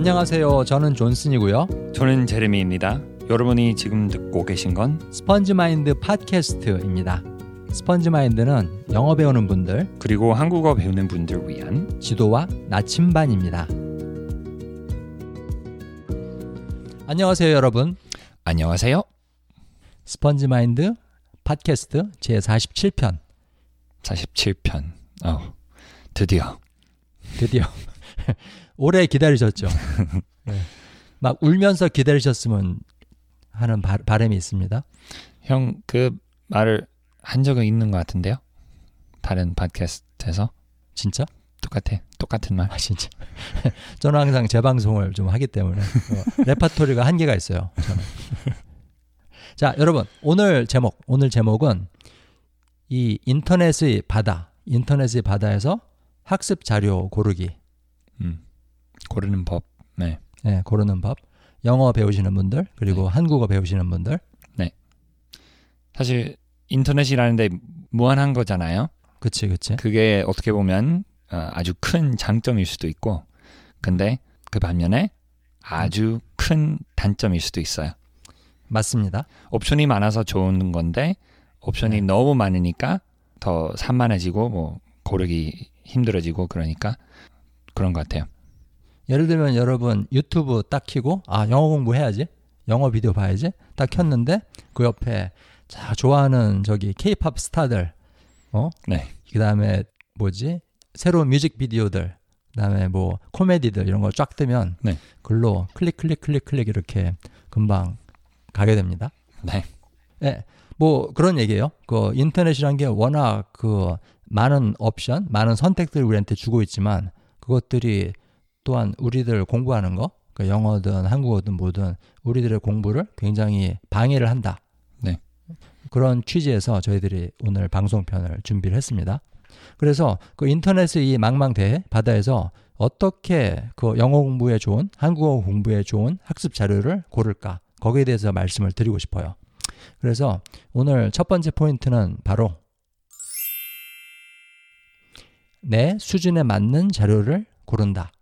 안녕하세요. 저는 존슨이고요. 저는 제레미입니다. 여러분이 지금 듣고 계신 건 스펀지 마인드 팟캐스트입니다. 스펀지 마인드는 영어 배우는 분들 그리고 한국어 배우는 분들 위한 지도와 나침반입니다. 안녕하세요, 여러분. 안녕하세요. 스펀지 마인드 팟캐스트 제 47편 47편. 어, 드디어 드디어 오래 기다리셨죠. 네. 막 울면서 기다리셨으면 하는 바, 바람이 있습니다. 형 그 말을 한 적은 있는 것 같은데요. 다른 팟캐스트에서 진짜? 똑같아. 똑같은 말. 아 진짜. 저는 항상 재방송을 좀 하기 때문에 어, 레파토리가 한계가 있어요. 저는. 자, 여러분 오늘 제목 오늘 제목은 이 인터넷의 바다, 인터넷의 바다에서 학습 자료 고르기, 음. 고르는 법. 네. 네, 고르는 법. 영어 배우시는 분들 그리고 한국어 배우시는 분들. 사실 인터넷이라는데 무한한 거잖아요. 그치, 그치. 그게 어떻게 보면 어, 아주 큰 장점일 수도 있고, 근데 그 반면에 아주 큰 단점일 수도 있어요. 맞습니다. 옵션이 많아서 좋은 건데 옵션이 네. 너무 많으니까 더 산만해지고 뭐 고르기 힘들어지고 그러니까 그런 것 같아요. 예를 들면 여러분 유튜브 딱 키고 아 영어 공부해야지 영어 비디오 봐야지 딱 켰는데 그 옆에 자 좋아하는 저기 케이팝 스타들 어 네. 그다음에 뭐지 새로운 뮤직 비디오들 그다음에 뭐 코미디들 이런 거쫙 뜨면 네. 글로 클릭 클릭 클릭 클릭 이렇게 금방 가게 됩니다. 네. 예. 뭐 그런 얘기예요. 그 인터넷이란 게 워낙 그 많은 옵션, 많은 선택들을 우리한테 주고 있지만 그것들이 또한 우리들 공부하는 거, 그 영어든 한국어든 뭐든 우리들의 공부를 굉장히 방해를 한다. 네. 그런 취지에서 저희들이 오늘 방송편을 준비를 했습니다. 그래서 그 인터넷의 이 망망대해 바다에서 어떻게 그 영어 공부에 좋은, 한국어 공부에 좋은 학습 자료를 고를까? 거기에 대해서 말씀을 드리고 싶어요. 그래서 오늘 첫 번째 포인트는 바로 내 수준에 맞는 자료를 고른다.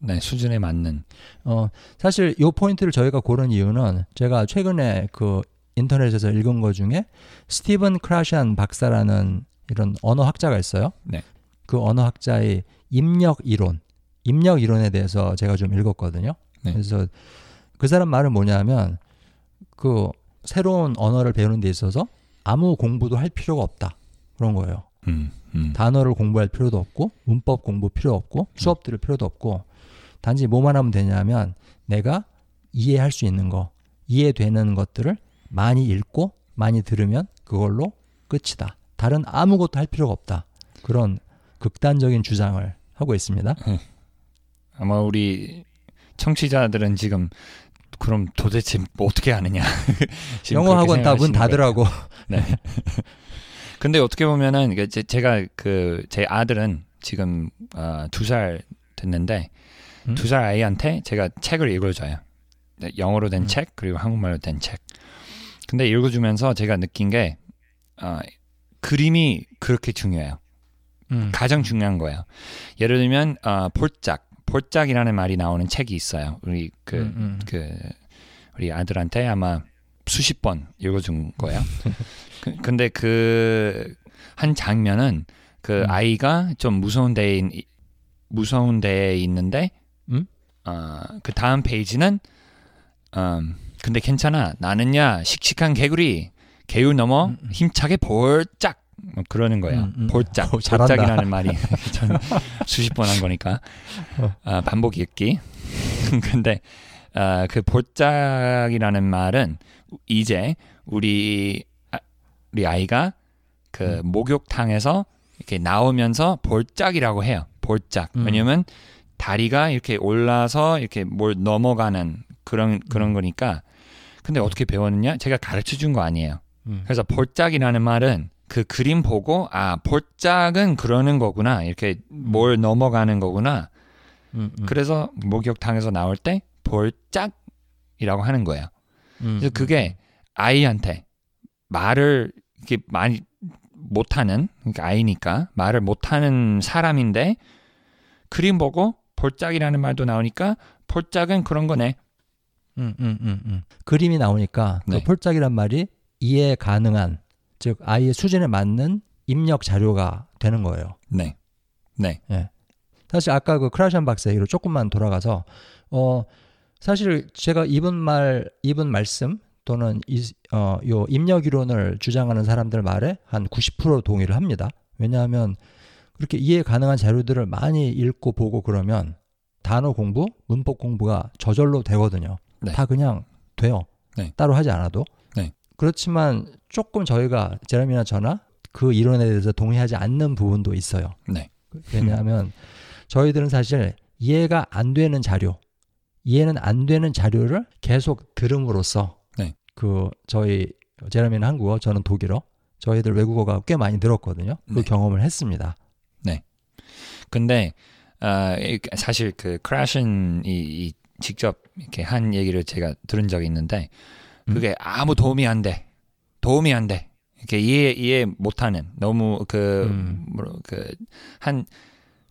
네, 수준에 맞는 어, 사실 이 포인트를 저희가 고른 이유는 제가 최근에 그 인터넷에서 읽은 것 중에 스티븐 크라시안 박사라는 이런 언어학자가 있어요. 네. 그 언어학자의 입력 이론, 입력 이론에 대해서 제가 좀 읽었거든요. 네. 그래서 그 사람 말은 뭐냐면 그 새로운 언어를 배우는 데 있어서 아무 공부도 할 필요가 없다. 그런 거예요. 음, 음. 단어를 공부할 필요도 없고 문법 공부 필요 없고 수업 들을 필요도 없고 단지 뭐만 하면 되냐면 내가 이해할 수 있는 거 이해되는 것들을 많이 읽고 많이 들으면 그걸로 끝이다. 다른 아무것도 할 필요가 없다. 그런 극단적인 주장을 하고 있습니다. 아마 우리 청취자들은 지금 그럼 도대체 뭐 어떻게 하느냐. 지금 영어 학원 다문 생각하시는 거예요. 닫으라고. 네. 근데 어떻게 보면은 제가 그 제 아들은 지금 어, 두살 됐는데 음? 두살 아이한테 제가 책을 읽어줘요. 네, 영어로 된 음. 책 그리고 한국말로 된 책. 근데 읽어주면서 제가 느낀 게 어, 그림이 그렇게 중요해요. 음. 가장 중요한 거예요. 예를 들면 어, 볼짝, 볼짝이라는 말이 나오는 책이 있어요. 우리 그 음, 음. 그 우리 아들한테 아마 수십 번 읽어준 거예요. 그, 근데 그 한 장면은 그 음. 아이가 좀 무서운 데에 있- 무서운 데에 있는데 음? 어 그 다음 페이지는 음 근데 괜찮아 나는야 씩씩한 개구리 개울 넘어 음, 음. 힘차게 볼짝 뭐 그러는 거예요. 음, 음. 볼짝 오, 잘한다. 볼짝이라는 말이 전 수십 번 한 거니까 어. 아, 반복 읽기. 근데 아, 그 볼짝이라는 말은 이제 우리 아, 우리 아이가 그 음. 목욕탕에서 이렇게 나오면서 볼짝이라고 해요. 볼짝. 음. 왜냐면 다리가 이렇게 올라서 이렇게 뭘 넘어가는 그런 그런 음. 거니까. 근데 어떻게 배웠느냐? 제가 가르쳐 준 거 아니에요. 음. 그래서 볼짝이라는 말은 그 그림 보고 아 볼짝은 그러는 거구나 이렇게 뭘 넘어가는 거구나 음, 음. 그래서 목욕탕에서 나올 때 볼짝이라고 하는 거예요. 음, 그래서 그게 아이한테 말을 이렇게 많이 못하는 그러니까 아이니까 말을 못하는 사람인데 그림 보고 볼짝이라는 말도 나오니까 폴짝은 그런 거네. 음, 음, 음, 음. 그림이 나오니까 네. 그 폴짝이란 말이 이해 가능한 즉 아이의 수준에 맞는 입력 자료가 되는 거예요. 네. 네. 사실 아까 그 크라션 박사 얘기로 조금만 돌아가서 어 사실 제가 이분 말 이분 말씀 또는 이, 어, 요 입력 이론을 주장하는 사람들 말에 한 90% 동의를 합니다. 왜냐하면 그렇게 이해 가능한 자료들을 많이 읽고 보고 그러면 단어 공부, 문법 공부가 저절로 되거든요. 네. 다 그냥 돼요. 네. 따로 하지 않아도. 네. 그렇지만 조금 저희가 제레미나 저나 그 이론에 대해서 동의하지 않는 부분도 있어요. 네. 왜냐하면 저희들은 사실 이해가 안 되는 자료, 이해는 안 되는 자료를 계속 들음으로써 네. 그 저희 제레미는 한국어, 저는 독일어, 저희들 외국어가 꽤 많이 늘었거든요. 그 네. 경험을 했습니다. 근데 아, 이- 사실 그 크라션이 이 직접 이렇게 한 얘기를 제가 들은 적이 있는데 그게 아무 도움이 안 돼. 도움이 안 돼. 이렇게 이해 이해 못 하는 너무 음. 그뭐그한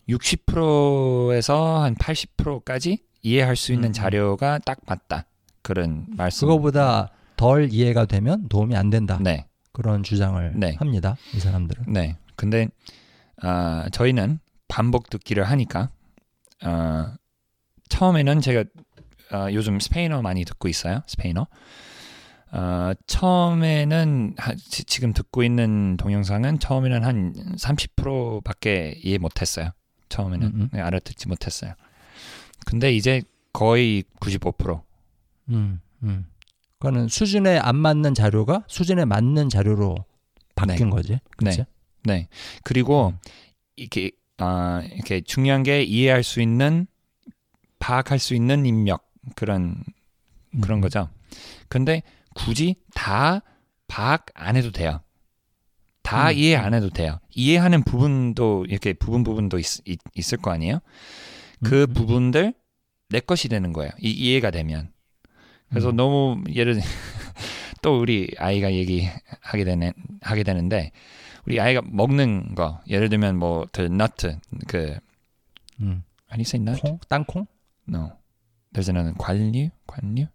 60%에서 한 80%까지 이해할 수 있는 음. 자료가 딱 맞다. 그런 말씀. 그거보다 덜 이해가 되면 도움이 안 된다. 네. 그런 주장을 네. 합니다. 이 사람들은. 네. 근데 아, 저희는 반복 듣기를 하니까 아, 처음에는 제가 아, 요즘 스페인어 많이 듣고 있어요. 스페인어. 아, 처음에는 하- 지- 지금 듣고 있는 동영상은 처음에는 한 30%밖에 이해 못했어요. 처음에는 음, 음. 네, 알아듣지 못했어요. 근데 이제 거의 95%. 음, 음. 그거는 수준에 안 맞는 자료가 수준에 맞는 자료로 바뀐 네. 거지. 그렇지? 네. 그리고 이렇게 아 이렇게 중요한 게 이해할 수 있는 파악할 수 있는 입력 그런 그런 음. 거죠. 근데 굳이 다 파악 안 해도 돼요. 다 음. 이해 안 해도 돼요. 이해하는 부분도 이렇게 부분 부분도 있, 을거 아니에요. 그 음. 부분들 내 것이 되는 거예요. 이, 이해가 되면. 그래서 음. 너무 예를 들- 또 우리 아이가 얘기하게 되는 하게 되는데 우리 아이가 먹는 거 예를 들면 뭐그 nut 그 음. you say nut? 콩, 땅콩, No. there's another 관류 관류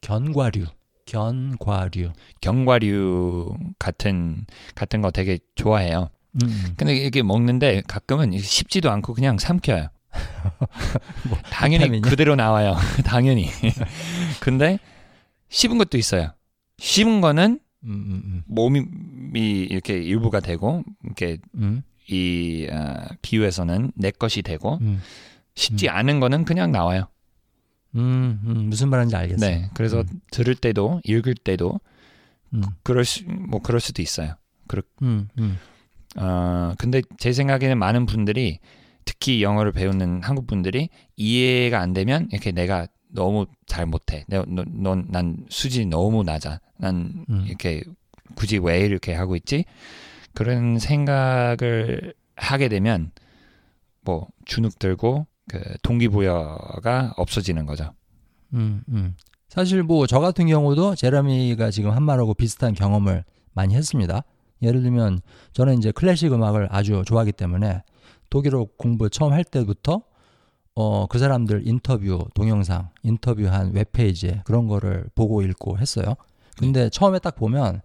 견과류, 견과류. 견과류 같은 같은 거 되게 좋아해요. 음, 음. 근데 이게 먹는데 가끔은 쉽지도 않고 그냥 삼켜요. 뭐, 당연히 비타민이야? 그대로 나와요. 당연히. 근데 씹은 것도 있어요. 씹은 거는 음, 음, 몸이 이렇게 일부가 되고 이렇게 음, 이 어, 비유에서는 내 것이 되고 음, 씹지 않은 거는 그냥 나와요. 음, 음, 무슨 말인지 알겠어요. 네. 그래서 음. 들을 때도 읽을 때도 음, 그럴 수, 뭐 그럴 수도 있어요. 음, 음, 어, 근데 제 생각에는 많은 분들이 특히 영어를 배우는 한국 분들이 이해가 안 되면 이렇게 내가 너무 잘 못해. 넌난 수준이 너무 낮아. 난 음. 이렇게 굳이 왜 이렇게 하고 있지? 그런 생각을 하게 되면 뭐 주눅 들고 그 동기부여가 없어지는 거죠. 음, 음. 사실 뭐 저 같은 경우도 제레미가 지금 한 말하고 비슷한 경험을 많이 했습니다. 예를 들면 저는 이제 클래식 음악을 아주 좋아하기 때문에 독일어 공부 처음 할 때부터 어, 그 사람들 인터뷰 동영상, 인터뷰한 웹페이지에 그런 거를 보고 읽고 했어요. 근데 처음에 딱 보면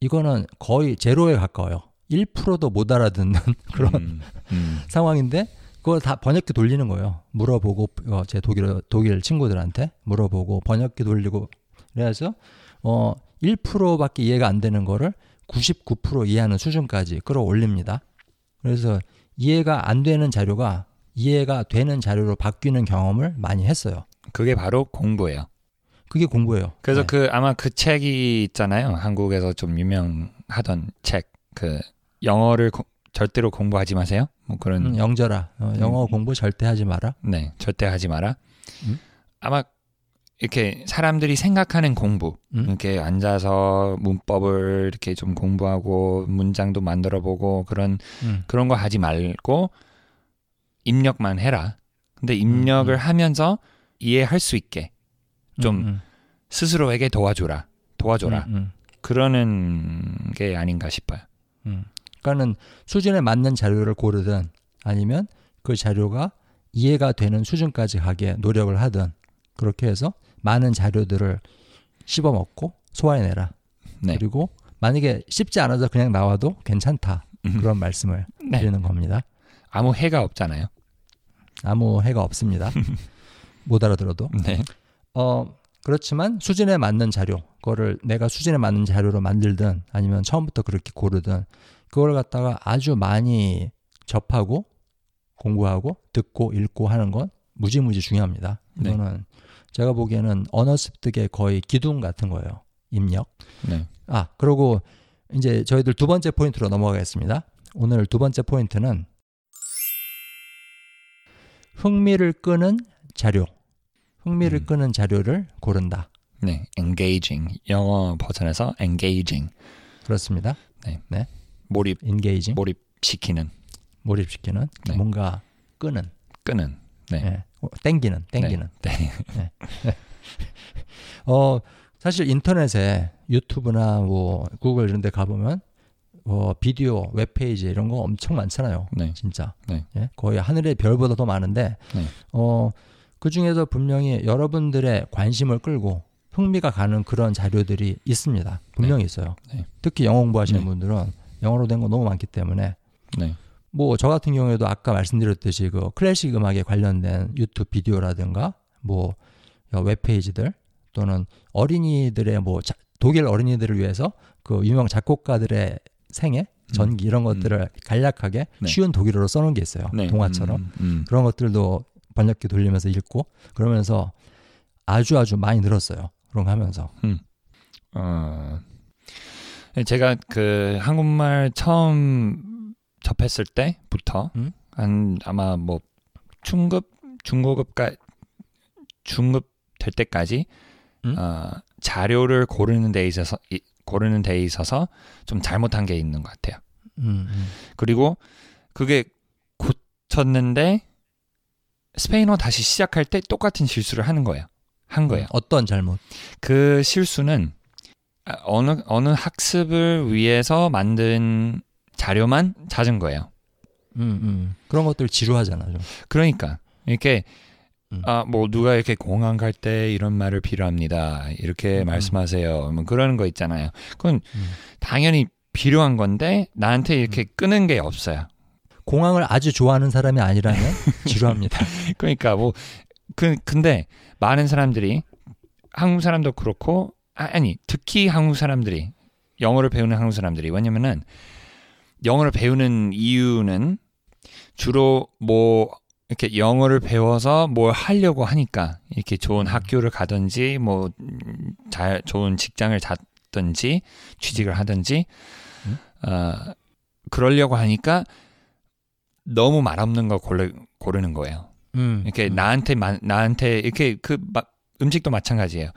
이거는 거의 제로에 가까워요. 1%도 못 알아듣는 그런 음, 음, 상황인데 그걸 다 번역기 돌리는 거예요. 물어보고 어, 제 독일 독일 친구들한테 물어보고 번역기 돌리고 그래서 어 1%밖에 이해가 안 되는 거를 99% 이해하는 수준까지 끌어올립니다. 그래서 이해가 안 되는 자료가 이해가 되는 자료로 바뀌는 경험을 많이 했어요. 그게 바로 공부예요. 그게 공부예요. 그래서 네. 그 아마 그 책이 있잖아요. 한국에서 좀 유명하던 책. 그 영어를 고- 절대로 공부하지 마세요. 뭐 그런 음, 영절아 어, 영어 음. 공부 절대 하지 마라. 네, 절대 하지 마라. 음? 아마 이렇게 사람들이 생각하는 공부, 음? 이렇게 앉아서 문법을 이렇게 좀 공부하고 문장도 만들어 보고 그런 음. 그런 거 하지 말고 입력만 해라. 근데 입력을 음. 하면서 이해할 수 있게 좀 음, 스스로에게 도와줘라. 도와줘라. 음, 음. 그러는 게 아닌가 싶어요. 음. 그러니까는 수준에 맞는 자료를 고르든 아니면 그 자료가 이해가 되는 수준까지 가게 노력을 하든 그렇게 해서 많은 자료들을 씹어 먹고 소화해내라. 네. 그리고 만약에 씹지 않아서 그냥 나와도 괜찮다. 음. 그런 말씀을 네. 드리는 겁니다. 아무 해가 없잖아요. 아무 해가 없습니다. 못 알아들어도. 네. 어, 그렇지만 수준에 맞는 자료, 그거를 내가 수준에 맞는 자료로 만들든 아니면 처음부터 그렇게 고르든 그걸 갖다가 아주 많이 접하고 공부하고 듣고 읽고 하는 건 무지무지 중요합니다. 네. 이거는 제가 보기에는 언어 습득의 거의 기둥 같은 거예요. 입력. 네. 아, 그리고 이제 저희들 두 번째 포인트로 넘어가겠습니다. 오늘 두 번째 포인트는 흥미를 끄는 자료. 흥미를 음. 끄는 자료를 고른다. 네. engaging. 영어 버전에서 engaging. 그렇습니다. 몰입 engaging, 몰입시키는 몰입시키는 네. 뭔가 끄는, 끄는. 네. 예, 어, 땡기는, 땡기는. 네. 어, 사실 인터넷에 유튜브나 뭐 구글 이런 데 가보면 어, 비디오, 웹페이지 이런 거 엄청 많잖아요. 네. 진짜. 네. 예? 거의 하늘의 별보다 더 많은데 네. 어, 그 중에서 분명히 여러분들의 관심을 끌고 흥미가 가는 그런 자료들이 있습니다. 분명히 있어요. 네. 특히 영어 공부하시는 네. 분들은 영어로 된 거 너무 많기 때문에 네. 뭐저 같은 경우에도 아까 말씀드렸듯이 그 클래식 음악에 관련된 유튜브 비디오라든가 뭐 웹페이지들 또는 어린이들의 뭐 자- 독일 어린이들을 위해서 그 유명 작곡가들의 생애 전기 이런 것들을 간략하게 네. 쉬운 독일어로 써놓은 게 있어요. 네. 동화처럼 음, 음. 그런 것들도 번역기 돌리면서 읽고 그러면서 아주 아주 많이 늘었어요. 그런 거 하면서. 어, 제가 그 한국말 처음 접했을 때부터 음? 한 아마 뭐 중급 중고급까 중급 될 때까지 음? 어, 자료를 고르는 데 있어서 이- 고르는 데 있어서 좀 잘못한 게 있는 것 같아요. 음, 음. 그리고 그게 고쳤는데 스페인어 다시 시작할 때 똑같은 실수를 하는 거예요. 한 거예요. 어떤 잘못? 그 실수는 아, 어느 어느 학습을 위해서 만든 자료만 찾은 거예요. 음, 음. 그런 것들 지루하잖아 좀. 그러니까 이렇게 음. 아 뭐 누가 이렇게 공항 갈 때 이런 말을 필요합니다. 이렇게 음. 말씀하세요. 뭐 그러는 거 있잖아요. 그건 음. 당연히 필요한 건데 나한테 이렇게 끄는 게 없어요. 공항을 아주 좋아하는 사람이 아니라면 지루합니다. 그러니까 뭐 그 근데 많은 사람들이 한국 사람도 그렇고 아, 아니 특히 한국 사람들이 영어를 배우는 한국 사람들이 왜냐면은 영어를 배우는 이유는 주로 뭐 이렇게 영어를 배워서 뭘 하려고 하니까 이렇게 좋은 학교를 가든지 뭐 잘 좋은 직장을 잡든지 취직을 하든지 음? 어 그러려고 하니까 너무 말 없는 거 고르, 고르는 거예요. 음, 이렇게 음, 나한테 마- 나한테 이렇게 그 마- 음식도 마찬가지예요.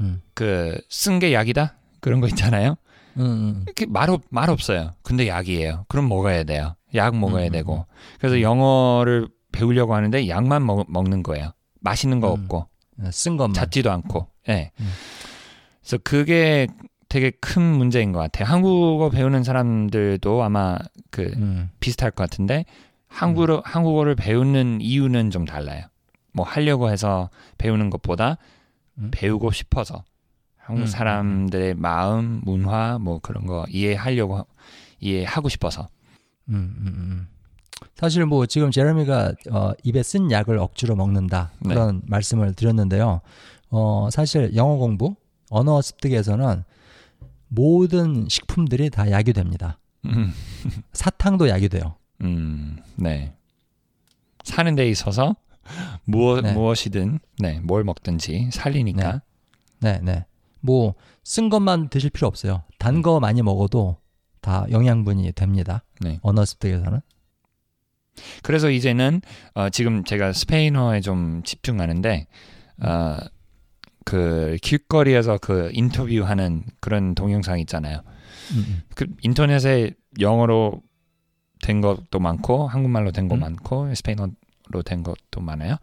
음, 그쓴 게 약이다 그런 거 있잖아요. 음, 음, 이렇게 말, 없, 말 없어요. 근데 약이에요. 그럼 먹어야 돼요. 약 먹어야 음, 음, 되고. 그래서 영어를 배우려고 하는데 약만 먹, 먹는 거예요. 맛있는 거 음. 없고 음. 쓴 것만. 잡지도 않고. 예. 음. 그래서 그게 되게 큰 문제인 것 같아요. 한국어 배우는 사람들도 아마 그 음, 비슷할 것 같은데 한국어 한국어를 배우는 이유는 좀 달라요. 뭐 하려고 해서 배우는 것보다 음. 배우고 싶어서 한국 음, 사람들의 마음, 문화 뭐 그런 거 이해하려고 하- 이해하고 싶어서. 음, 음, 음. 사실 뭐 지금 제레미가 어, 입에 쓴 약을 억지로 먹는다 네. 그런 말씀을 드렸는데요. 어, 사실 영어 공부, 언어 습득에서는 모든 식품들이 다 약이 됩니다. 음, 사탕도 약이 돼요. 음, 네. 사는 데 있어서 무엇 네. 무엇이든 네, 뭘 먹든지 살리니까. 네, 네. 뭐쓴 것만 드실 필요 없어요. 단 거 많이 먹어도 다 영양분이 됩니다. 네. 언어 습득에서는. 그래서 이제는 어, 지금 제가 스페인어에 좀 집중하는데 어, 그 길거리에서 그 인터뷰하는 그런 동영상 있잖아요. 음, 그 인터넷에 영어로 된 것도 많고 한국말로 된거 음. 많고 스페인어로 된 것도 많아요.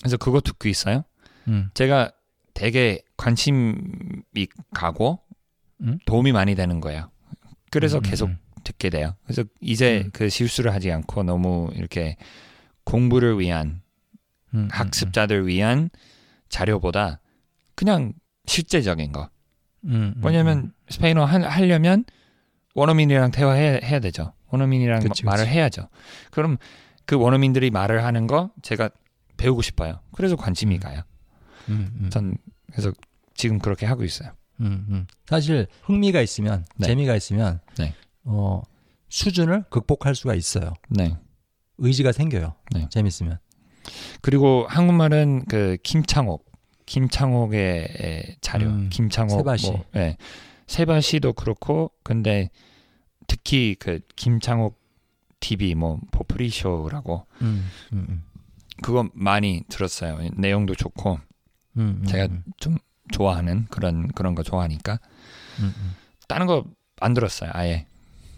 그래서 그거 듣고 있어요. 음, 제가 되게 관심이 가고 음? 도움이 많이 되는 거예요. 그래서 음, 계속 음, 듣게 돼요. 그래서 이제 음. 그 실수를 하지 않고 너무 이렇게 공부를 위한 음, 음, 학습자들 위한 자료보다 그냥 실제적인 거. 음, 음, 음. 왜냐면 스페인어 하, 하려면 원어민이랑 대화해야 해야 되죠. 원어민이랑 그치, 마- 말을 그치. 해야죠. 그럼 그 원어민들이 말을 하는 거 제가 배우고 싶어요. 그래서 관심이 가요. 음, 음, 전 그래서 지금 그렇게 하고 있어요. 음, 음. 사실 흥미가 있으면 네. 재미가 있으면 네. 어, 수준을 극복할 수가 있어요. 네. 의지가 생겨요. 네. 재밌으면. 그리고 한국말은 그 김창옥, 김창옥의 에, 자료, 음, 김창옥, 세바시. 뭐, 예, 세바시도 그렇고, 근데 특히 그 김창옥 TV 뭐 포프리쇼라고 음, 음, 음. 그거 많이 들었어요. 내용도 좋고 음, 음, 제가 음, 좀 좋아하는 그런 그런 거 좋아하니까 음, 음. 다른 거 안 들었어요. 아예.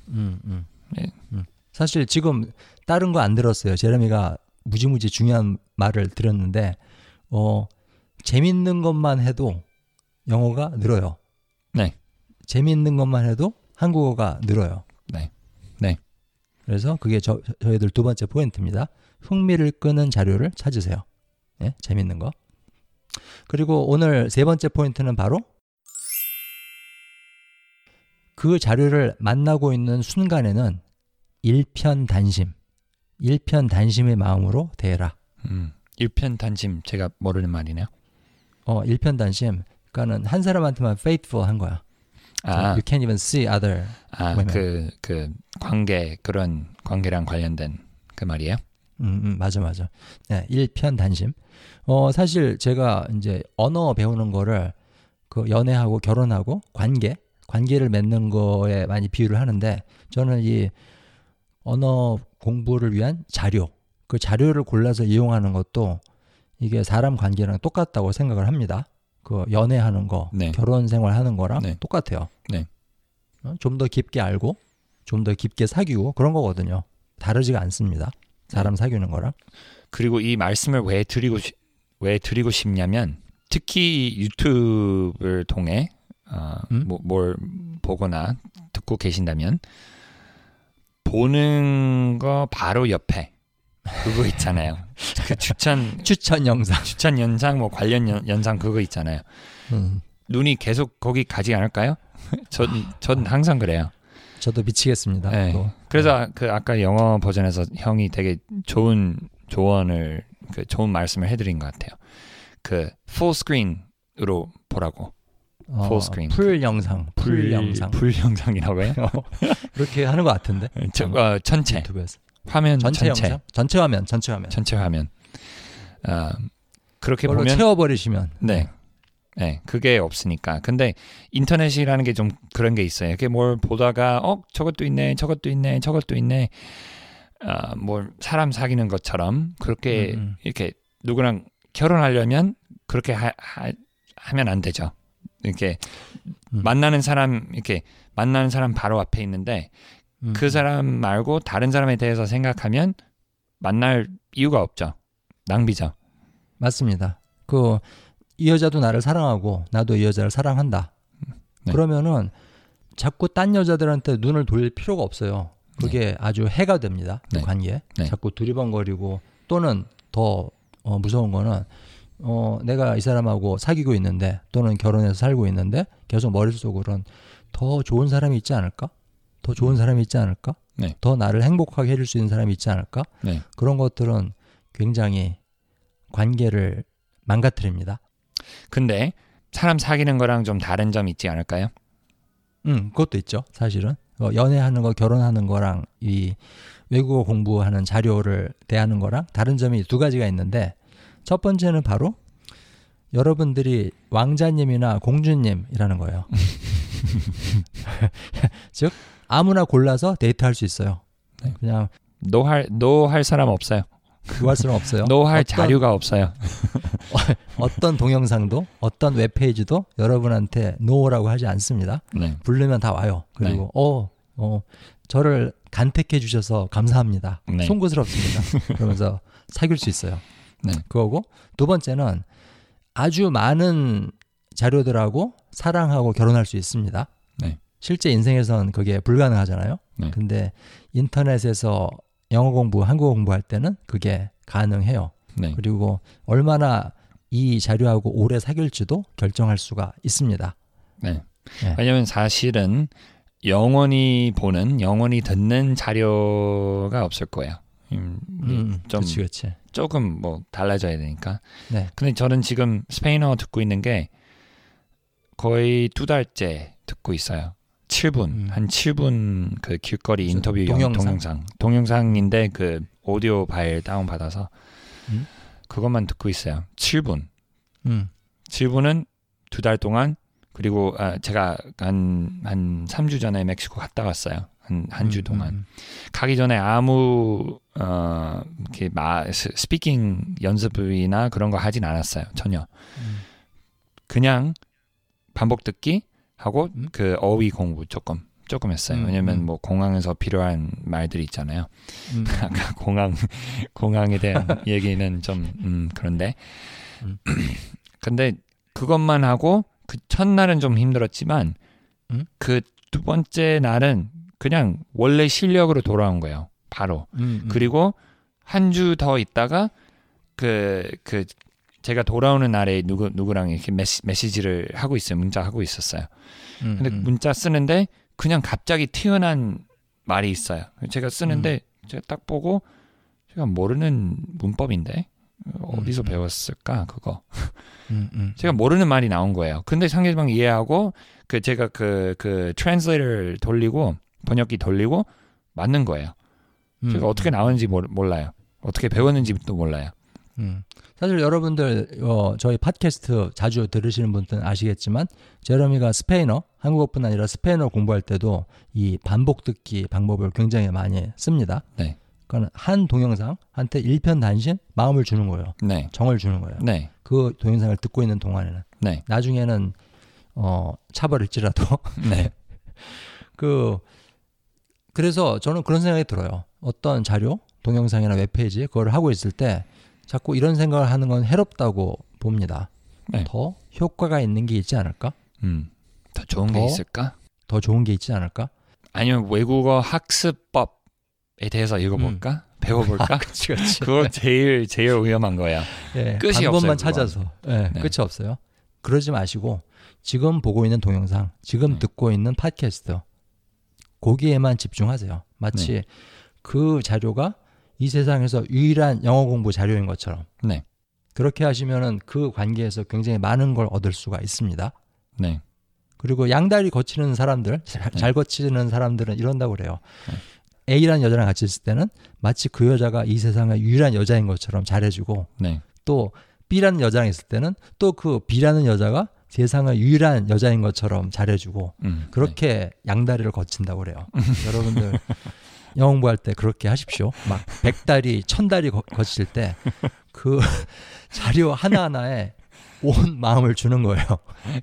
음, 음. 네. 음. 사실 지금 다른 거 안 들었어요. 제레미가 무지무지 중요한 말을 들었는데 어 재밌는 것만 해도 영어가 늘어요. 네. 재밌는 것만 해도 한국어가 늘어요. 네. 네. 그래서 그게 저, 저희들 두 번째 포인트입니다. 흥미를 끄는 자료를 찾으세요. 예, 재밌는 거. 그리고 오늘 세 번째 포인트는 바로 그 자료를 만나고 있는 순간에는 일편단심, 일편단심의 마음으로 대해라. 음. 일편단심 제가 모르는 말이네요. 어, 일편단심. 그러니까는 한 사람한테만 faithful 한 거야. 아, You can't even see other. 아, 뭐냐면- 그, 그, 관계, 그런 관계랑 관련된 그 말이에요? 음, 음, 맞아, 맞아. 네, 일편단심. 어, 사실 제가 이제 언어 배우는 거를 그 연애하고 결혼하고 관계, 관계를 맺는 거에 많이 비유를 하는데 저는 이 언어 공부를 위한 자료, 그 자료를 골라서 이용하는 것도 이게 사람 관계랑 똑같다고 생각을 합니다. 그 연애하는 거, 네. 결혼 생활하는 거랑 네. 똑같아요. 네. 좀더 깊게 알고, 좀 더 깊게 사귀고 그런 거거든요. 다르지가 않습니다. 사람 네. 사귀는 거랑. 그리고 이 말씀을 왜 드리고, 싶- 왜 드리고 싶냐면, 특히 유튜브를 통해, 어, 음? 뭐, 뭘 보거나 듣고 계신다면, 보는 거 바로 옆에, 그거 있잖아요. 그 추천, 추천 영상. 추천 연상, 뭐 관련 연, 연상 그거 있잖아요. 음, 눈이 계속 거기 가지 않을까요? 전, 전 항상 그래요. 저도 미치겠습니다. 네. 또. 그래서 그 아까 영어 버전에서 형이 되게 좋은 조언을 그 좋은 말씀을 해드린 것 같아요. 그 full screen으로 보라고. 어, full screen. full 영상, full, 영상. full 영상이라고 해요? 그렇게 하는 것 같은데. 저, 어, 전체 유튜브에서. 화면 전체, 전체 영상? 전체 화면, 전체 화면. 전체 화면. 아 그렇게 보면 채워버리시면. 네. 네, 그게 없으니까. 근데 인터넷이라는 게 좀 그런 게 있어요. 이렇게 뭘 보다가 어 저것도 있네, 저것도 있네, 저것도 있네. 아, 뭘 사람 사귀는 것처럼 그렇게 음, 음. 이렇게 누구랑 결혼하려면 그렇게 하, 하, 면안 되죠. 이렇게 음. 만나는 사람 이렇게 만나는 사람 바로 앞에 있는데 음, 그 사람 말고 다른 사람에 대해서 생각하면 만날 이유가 없죠. 낭비죠. 맞습니다. 그 이 여자도 나를 사랑하고 나도 이 여자를 사랑한다. 네. 그러면은 자꾸 딴 여자들한테 눈을 돌릴 필요가 없어요. 그게 아주 해가 됩니다. 그 네. 관계. 네. 자꾸 두리번거리고 또는 더 어, 무서운 거는 어, 내가 이 사람하고 사귀고 있는데 또는 결혼해서 살고 있는데 계속 머릿속으로는 더 좋은 사람이 있지 않을까? 더 좋은 사람이 있지 않을까? 네. 더 나를 행복하게 해줄 수 있는 사람이 있지 않을까? 네. 그런 것들은 굉장히 관계를 망가뜨립니다. 근데 사람 사귀는 거랑 좀 다른 점 있지 않을까요? 음, 그것도 있죠. 사실은 어, 연애하는 거, 결혼하는 거랑 이 외국어 공부하는 자료를 대하는 거랑 다른 점이 두 가지가 있는데 첫 번째는 바로 여러분들이 왕자님이나 공주님이라는 거예요. 즉 아무나 골라서 데이트할 수 있어요. 네. 그냥 no할 no할 사람 없어요. 구할 수는 없어요. no할 자료가 없어요. 어떤 동영상도 어떤 웹페이지도 여러분한테 no라고 하지 않습니다. 네. 부르면 다 와요. 그리고 어, 어, 저를 간택해 주셔서 감사합니다. 네. 송구스럽습니다. 그러면서 사귈 수 있어요. 네. 그거고 두 번째는 아주 많은 자료들하고 사랑하고 결혼할 수 있습니다. 네. 실제 인생에선 그게 불가능하잖아요. 네. 근데 인터넷에서 영어 공부, 한국어 공부할 때는 그게 가능해요. 네. 그리고 얼마나 이 자료하고 오래 사귈지도 결정할 수가 있습니다. 네. 네. 왜냐면 사실은 영원히 보는, 영원히 듣는 자료가 없을 거예요. 음, 음, 좀 그렇지, 그렇지. 조금 뭐 달라져야 되니까. 네. 근데 저는 지금 스페인어 듣고 있는 게 거의 두 달째 듣고 있어요. 7분, 음. 한 7분 그 길거리 인터뷰 영- 동영상? 동영상. 동영상인데 그 오디오 파일 다운 받아서 음? 그것만 듣고 있어요. 7분. 음, 7분은 두 달 동안 그리고 아, 제가 한, 한 3주 전에 멕시코 갔다 왔어요. 한, 한주 음, 동안. 음, 가기 전에 아무 어 이렇게 마 스- speaking 연습이나 그런 거 하진 않았어요. 전혀. 음. 그냥 반복 듣기 하고 음? 그 어휘 공부 조금 조금 했어요. 음, 왜냐면 음. 뭐 공항에서 필요한 말들이 있잖아요. 음, 아까 공항 공항에 대한 얘기는 좀 음, 그런데 음. 근데 그것만 하고 그 첫날은 좀 힘들었지만 음? 그두 번째 날은 그냥 원래 실력으로 돌아온 거예요. 바로. 음, 음. 그리고 한 주 더 있다가 그 그 제가 돌아오는 날에 누구 누구랑 이렇게 메시, 메시지를 하고 있어요. 문자 하고 있었어요. 음, 근데 음. 문자 쓰는데 그냥 갑자기 튀어난 말이 있어요. 제가 쓰는데 음. 제가 딱 보고 제가 모르는 문법인데 어디서 음, 음. 배웠을까 그거. 제가 모르는 말이 나온 거예요. 근데 상대방 이해하고 그 제가 그그 translator를 돌리고 번역기 돌리고 맞는 거예요. 음, 제가 어떻게 나오는지 몰, 몰라요. 어떻게 배웠는지도 몰라요. 음. 사실 여러분들 어, 저희 팟캐스트 자주 들으시는 분들은 아시겠지만 제러미가 스페인어 한국어뿐 아니라 스페인어 공부할 때도 이 반복 듣기 방법을 굉장히 많이 씁니다. 네. 그러니까 한 동영상 한테 일편단심 마음을 주는 거예요. 네, 정을 주는 거예요. 네, 그 동영상을 듣고 있는 동안에는 네, 나중에는 어 차버릴지라도 네, 그 그래서 저는 그런 생각이 들어요. 어떤 자료, 동영상이나 웹페이지 그걸 하고 있을 때 자꾸 이런 생각을 하는 건 해롭다고 봅니다. 네. 더 효과가 있는 게 있지 않을까? 음, 더 좋은 게 더? 있을까? 더 좋은 게 있지 않을까? 아니면 외국어 학습법에 대해서 읽어볼까? 배워볼까? 그렇지, 그렇지. 그거 제일 제일 위험한 거야. 예, 끝이 방법만 없어요, 찾아서 예, 네. 끝이 없어요. 그러지 마시고 지금 보고 있는 동영상, 지금 네. 듣고 있는 팟캐스트 거기에만 집중하세요. 마치 네. 그 자료가 이 세상에서 유일한 영어 공부 자료인 것처럼 네, 그렇게 하시면은 그 관계에서 굉장히 많은 걸 얻을 수가 있습니다. 네, 그리고 양다리 거치는 사람들, 잘, 네. 잘 거치는 사람들은 이런다고 그래요. A라는 여자랑 같이 있을 때는 마치 그 여자가 이 세상의 유일한 여자인 것처럼 잘해주고 네, 또 B라는 여자랑 있을 때는 또 그 B라는 여자가 세상의 유일한 여자인 것처럼 잘해주고 음, 그렇게 양다리를 거친다고 그래요. 여러분들 영어 공부할 때 그렇게 하십시오. 막 백다리, 천다리 거, 거칠 때 그 자료 하나하나에 온 마음을 주는 거예요.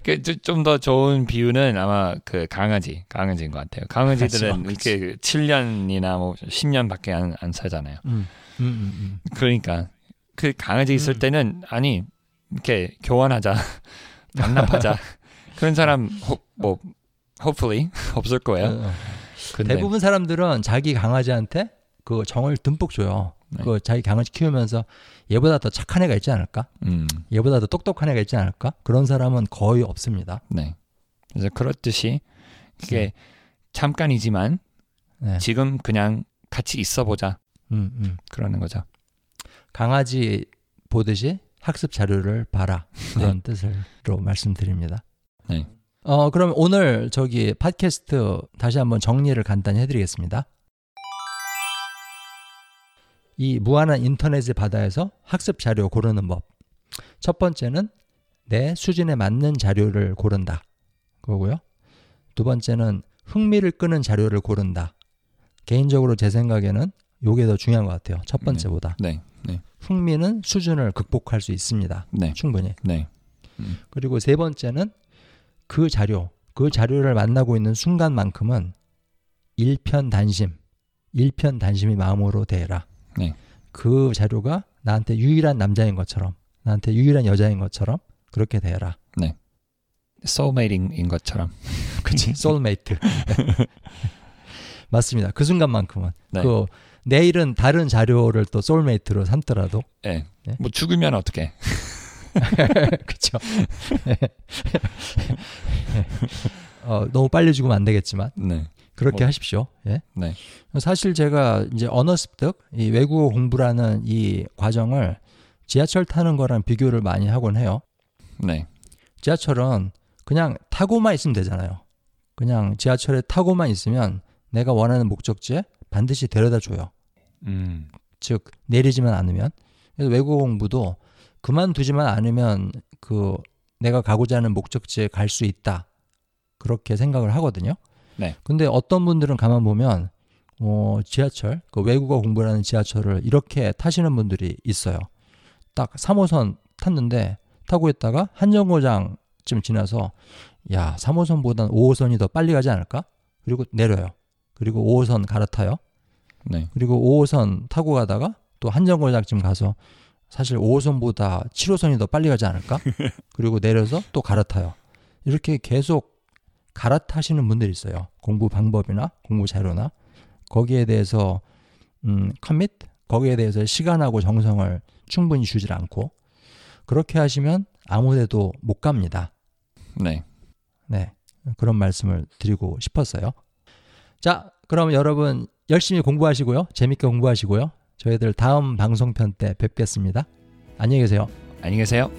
네. 좀더 좋은 비유는 아마 그 강아지, 강아지인 것 같아요. 강아지들은 그렇죠, 이렇게 7년이나 뭐 10년밖에 안, 안 살잖아요. 음, 음, 음, 그러니까 그 강아지 있을 음. 때는 아니 이렇게 교환하자, 반납하자 그런 사람 호, 뭐 hopefully 없을 음. 거예요. 어, 어. 근데 대부분 사람들은 자기 강아지한테 그 정을 듬뿍 줘요. 네. 그 자기 강아지 키우면서 얘보다 더 착한 애가 있지 않을까? 음, 얘보다 더 똑똑한 애가 있지 않을까? 그런 사람은 거의 없습니다. 네. 그래서 그렇듯이 그게 네. 잠깐이지만 네. 지금 그냥 같이 있어보자 음, 음. 그러는 거죠. 강아지 보듯이 학습 자료를 봐라 그런 뜻으로 말씀드립니다. 네. 어 그럼 오늘 저기 팟캐스트 다시 한번 정리를 간단히 해드리겠습니다. 이 무한한 인터넷의 바다에서 학습 자료 고르는 법. 첫 번째는 내 수준에 맞는 자료를 고른다. 그거고요. 두 번째는 흥미를 끄는 자료를 고른다. 개인적으로 제 생각에는 요게 더 중요한 것 같아요. 첫 번째보다. 네, 네, 흥미는 수준을 극복할 수 있습니다. 네, 충분히. 네, 그리고 세 번째는 그 자료, 그 자료를 만나고 있는 순간만큼은 일편단심, 일편단심이 마음으로 대해라. 네. 그 자료가 나한테 유일한 남자인 것처럼, 나한테 유일한 여자인 것처럼 그렇게 대해라. soulmate인 것처럼. 그치? 소울메이트. 맞습니다. 그 순간만큼은. 네. 그 내일은 다른 자료를 또 soulmate로 삼더라도 예. 네. 뭐 죽으면 어떻게? 그렇죠. 어, 너무 빨리 죽으면 안 되겠지만 네. 그렇게 뭐- 하십시오. 예. 네. 사실 제가 이제 언어 습득, 이 외국어 공부라는 이 과정을 지하철 타는 거랑 비교를 많이 하곤 해요. 네. 지하철은 그냥 타고만 있으면 되잖아요. 그냥 지하철에 타고만 있으면 내가 원하는 목적지에 반드시 데려다 줘요. 음. 즉 내리지만 않으면 그래서 외국어 공부도 그만두지만 않으면 그 내가 가고자 하는 목적지에 갈 수 있다 그렇게 생각을 하거든요. 네. 근데 어떤 분들은 가만 보면 어, 지하철 그 외국어 공부라는 지하철을 이렇게 타시는 분들이 있어요. 딱 3호선 탔는데 타고 있다가 한정거장쯤 지나서 야 3호선보단 5호선이 더 빨리 가지 않을까? 그리고 내려요. 그리고 5호선 갈아타요. 네. 그리고 5호선 타고 가다가 또 한정거장쯤 가서 사실 5호선보다 7호선이 더 빨리 가지 않을까? 그리고 내려서 또 갈아타요. 이렇게 계속 갈아타시는 분들이 있어요. 공부 방법이나 공부 자료나 거기에 대해서 음, 커밋 거기에 대해서 시간하고 정성을 충분히 주질 않고 그렇게 하시면 아무데도 못 갑니다. 네. 네. 그런 말씀을 드리고 싶었어요. 자, 그럼 여러분 열심히 공부하시고요. 재밌게 공부하시고요. 저희들 다음 방송편 때 뵙겠습니다. 안녕히 계세요. 안녕히 계세요.